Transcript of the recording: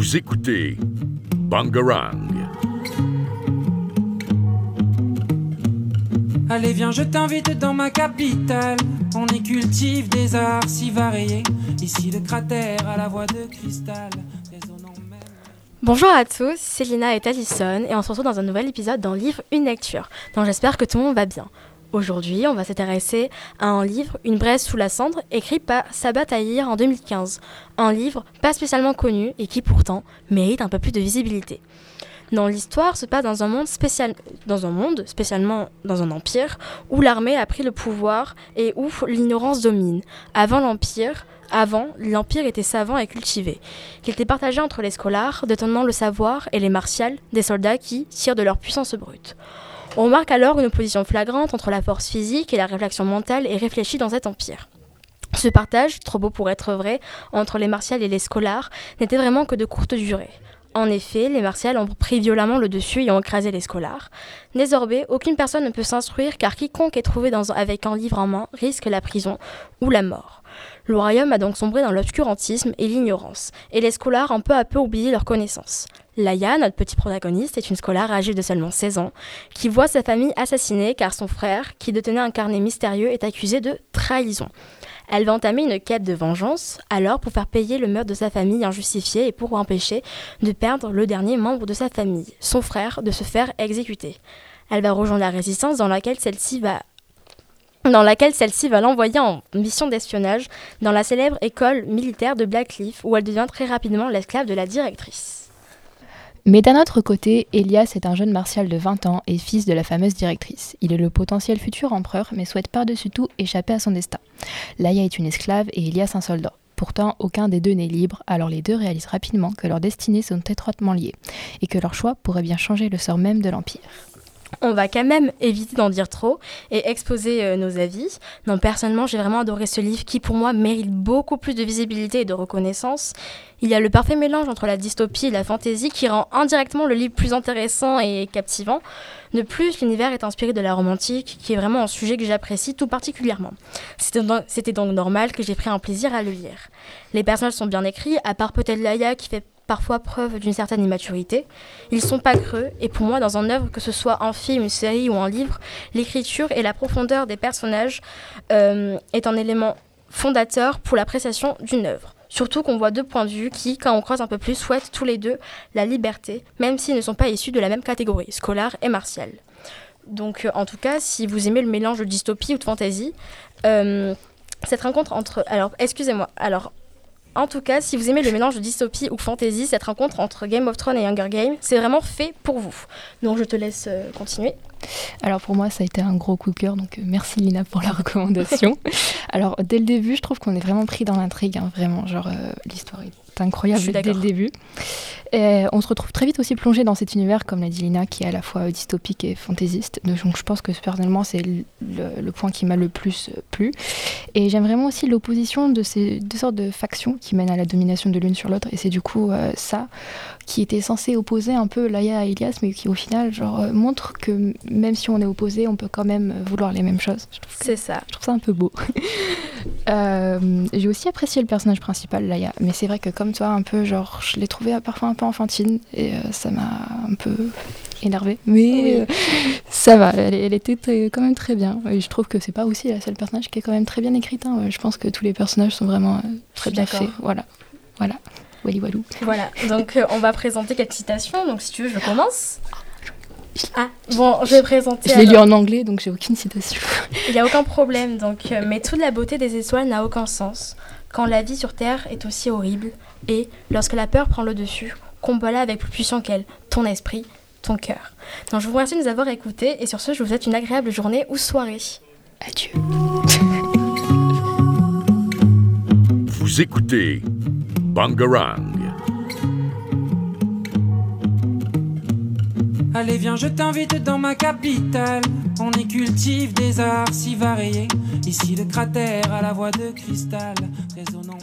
Vous écoutez Bangarang. Allez viens je t'invite dans ma capitale On y cultive des arts si variés Ici le cratère à la voix de cristal Bonjour à tous, c'est Lina et Alison et on se retrouve dans un nouvel épisode d'un livre Une lecture. Donc j'espère que tout le monde va bien. Aujourd'hui, on va s'intéresser à un livre, Une braise sous la cendre, écrit par Sabat Tahir en 2015. Un livre pas spécialement connu et qui pourtant mérite un peu plus de visibilité. Dans l'histoire se passe dans un monde dans un monde spécialement dans un empire où l'armée a pris le pouvoir et où l'ignorance domine. Avant l'empire, avant, l'empire était savant et cultivé. Il était partagé entre les scolaires, détenant le savoir, et les martials, des soldats qui tirent de leur puissance brute. On remarque alors une opposition flagrante entre la force physique et la réflexion mentale et réfléchie dans cet empire. Ce partage, trop beau pour être vrai, entre les martials et les scolaires, n'était vraiment que de courte durée. En effet, les martials ont pris violemment le dessus et ont écrasé les scolaires. Désormais, aucune personne ne peut s'instruire car quiconque est trouvé avec un livre en main risque la prison ou la mort. Le royaume a donc sombré dans l'obscurantisme et l'ignorance, et les scolaires ont peu à peu oublié leurs connaissances. Laïa, notre petit protagoniste, est une scolaire âgée de seulement 16 ans, qui voit sa famille assassinée car son frère, qui détenait un carnet mystérieux, est accusé de trahison. Elle va entamer une quête de vengeance, alors pour faire payer le meurtre de sa famille injustifié et pour empêcher de perdre le dernier membre de sa famille, son frère, de se faire exécuter. Elle va rejoindre la résistance dans laquelle celle-ci va dans laquelle celle-ci va l'envoyer en mission d'espionnage dans la célèbre école militaire de Blackcliff, où elle devient très rapidement l'esclave de la directrice. Mais d'un autre côté, Elias est un jeune martial de 20 ans et fils de la fameuse directrice. Il est le potentiel futur empereur, mais souhaite par-dessus tout échapper à son destin. Laïa est une esclave et Elias un soldat. Pourtant, aucun des deux n'est libre, alors les deux réalisent rapidement que leurs destinées sont étroitement liées, et que leur choix pourrait bien changer le sort même de l'Empire. On va quand même éviter d'en dire trop et exposer euh, nos avis. Non, personnellement, j'ai vraiment adoré ce livre qui, pour moi, mérite beaucoup plus de visibilité et de reconnaissance. Il y a le parfait mélange entre la dystopie et la fantaisie qui rend indirectement le livre plus intéressant et captivant. De plus, l'univers est inspiré de la romantique, qui est vraiment un sujet que j'apprécie tout particulièrement. C'était donc- normal que j'ai pris un plaisir à le lire. Les personnages sont bien écrits, à part peut-être Laïa qui fait parfois preuve d'une certaine immaturité. Ils sont pas creux, et pour moi, dans un œuvre, que ce soit un film, une série ou un livre, l'écriture et la profondeur des personnages euh, est un élément fondateur pour l'appréciation d'une œuvre. Surtout qu'on voit deux points de vue qui, quand on creuse un peu plus, souhaitent tous les deux la liberté, même s'ils ne sont pas issus de la même catégorie, scolaire et martiale. Donc, euh, en tout cas, si vous aimez le mélange de dystopie ou de fantasy, euh, cette rencontre entre... Alors, excusez-moi. Alors, en tout cas, si vous aimez le mélange de dystopie ou fantasy, cette rencontre entre Game of Thrones et Hunger Games, c'est vraiment fait pour vous. Donc, je te laisse euh, continuer. Alors pour moi, ça a été un gros coup de cœur, donc euh, merci Lina pour la recommandation. Alors dès le début, je trouve qu'on est vraiment pris dans l'intrigue, hein, vraiment, genre euh, l'histoire est incroyable dès le début. Et on se retrouve très vite aussi plongé dans cet univers, comme l'a dit Lina, qui est à la fois dystopique et fantaisiste. Donc je pense que personnellement, c'est le, point qui m'a le plus euh, plu. Et j'aime vraiment aussi l'opposition de ces deux sortes de factions qui mènent à la domination de l'une sur l'autre. Et c'est du coup euh, ça qui était censé opposer un peu Laïa à Elias, mais qui au final genre, montre que même si on est opposé, on peut quand même vouloir les mêmes choses. C'est ça. je trouve ça un peu beau. Euh, J'ai aussi apprécié le personnage principal, Laïa, mais c'est vrai que comme toi, un peu genre, je l'ai trouvé euh, parfois un peu enfantine et euh, ça m'a un peu énervée. Mais Oui. euh, ça va, elle, elle était très- quand même très bien. Et je trouve que c'est pas aussi la seule personnage qui est quand même très bien écrite. hein. Je pense que tous les personnages sont vraiment très bien faits. Voilà, voilà. Wally Walou. Voilà, donc euh, on va présenter quelques citations. Donc si tu veux, je commence. Ah, bon, je vais présenter. Je l'ai lu en anglais, donc j'ai aucune citation. Il n'y a aucun problème. Donc, euh, mais toute la beauté des étoiles n'a aucun sens. Quand la vie sur Terre est aussi horrible, et lorsque la peur prend le dessus, combat-la avec plus puissant qu'elle, ton esprit, ton cœur. Donc je vous remercie de nous avoir écoutés, et sur ce, je vous souhaite une agréable journée ou soirée. Adieu. Vous écoutez Bangarang. Allez viens je t'invite dans ma capitale. On y cultive des arts si variés. Ici le cratère à la voix de cristal. Résonnant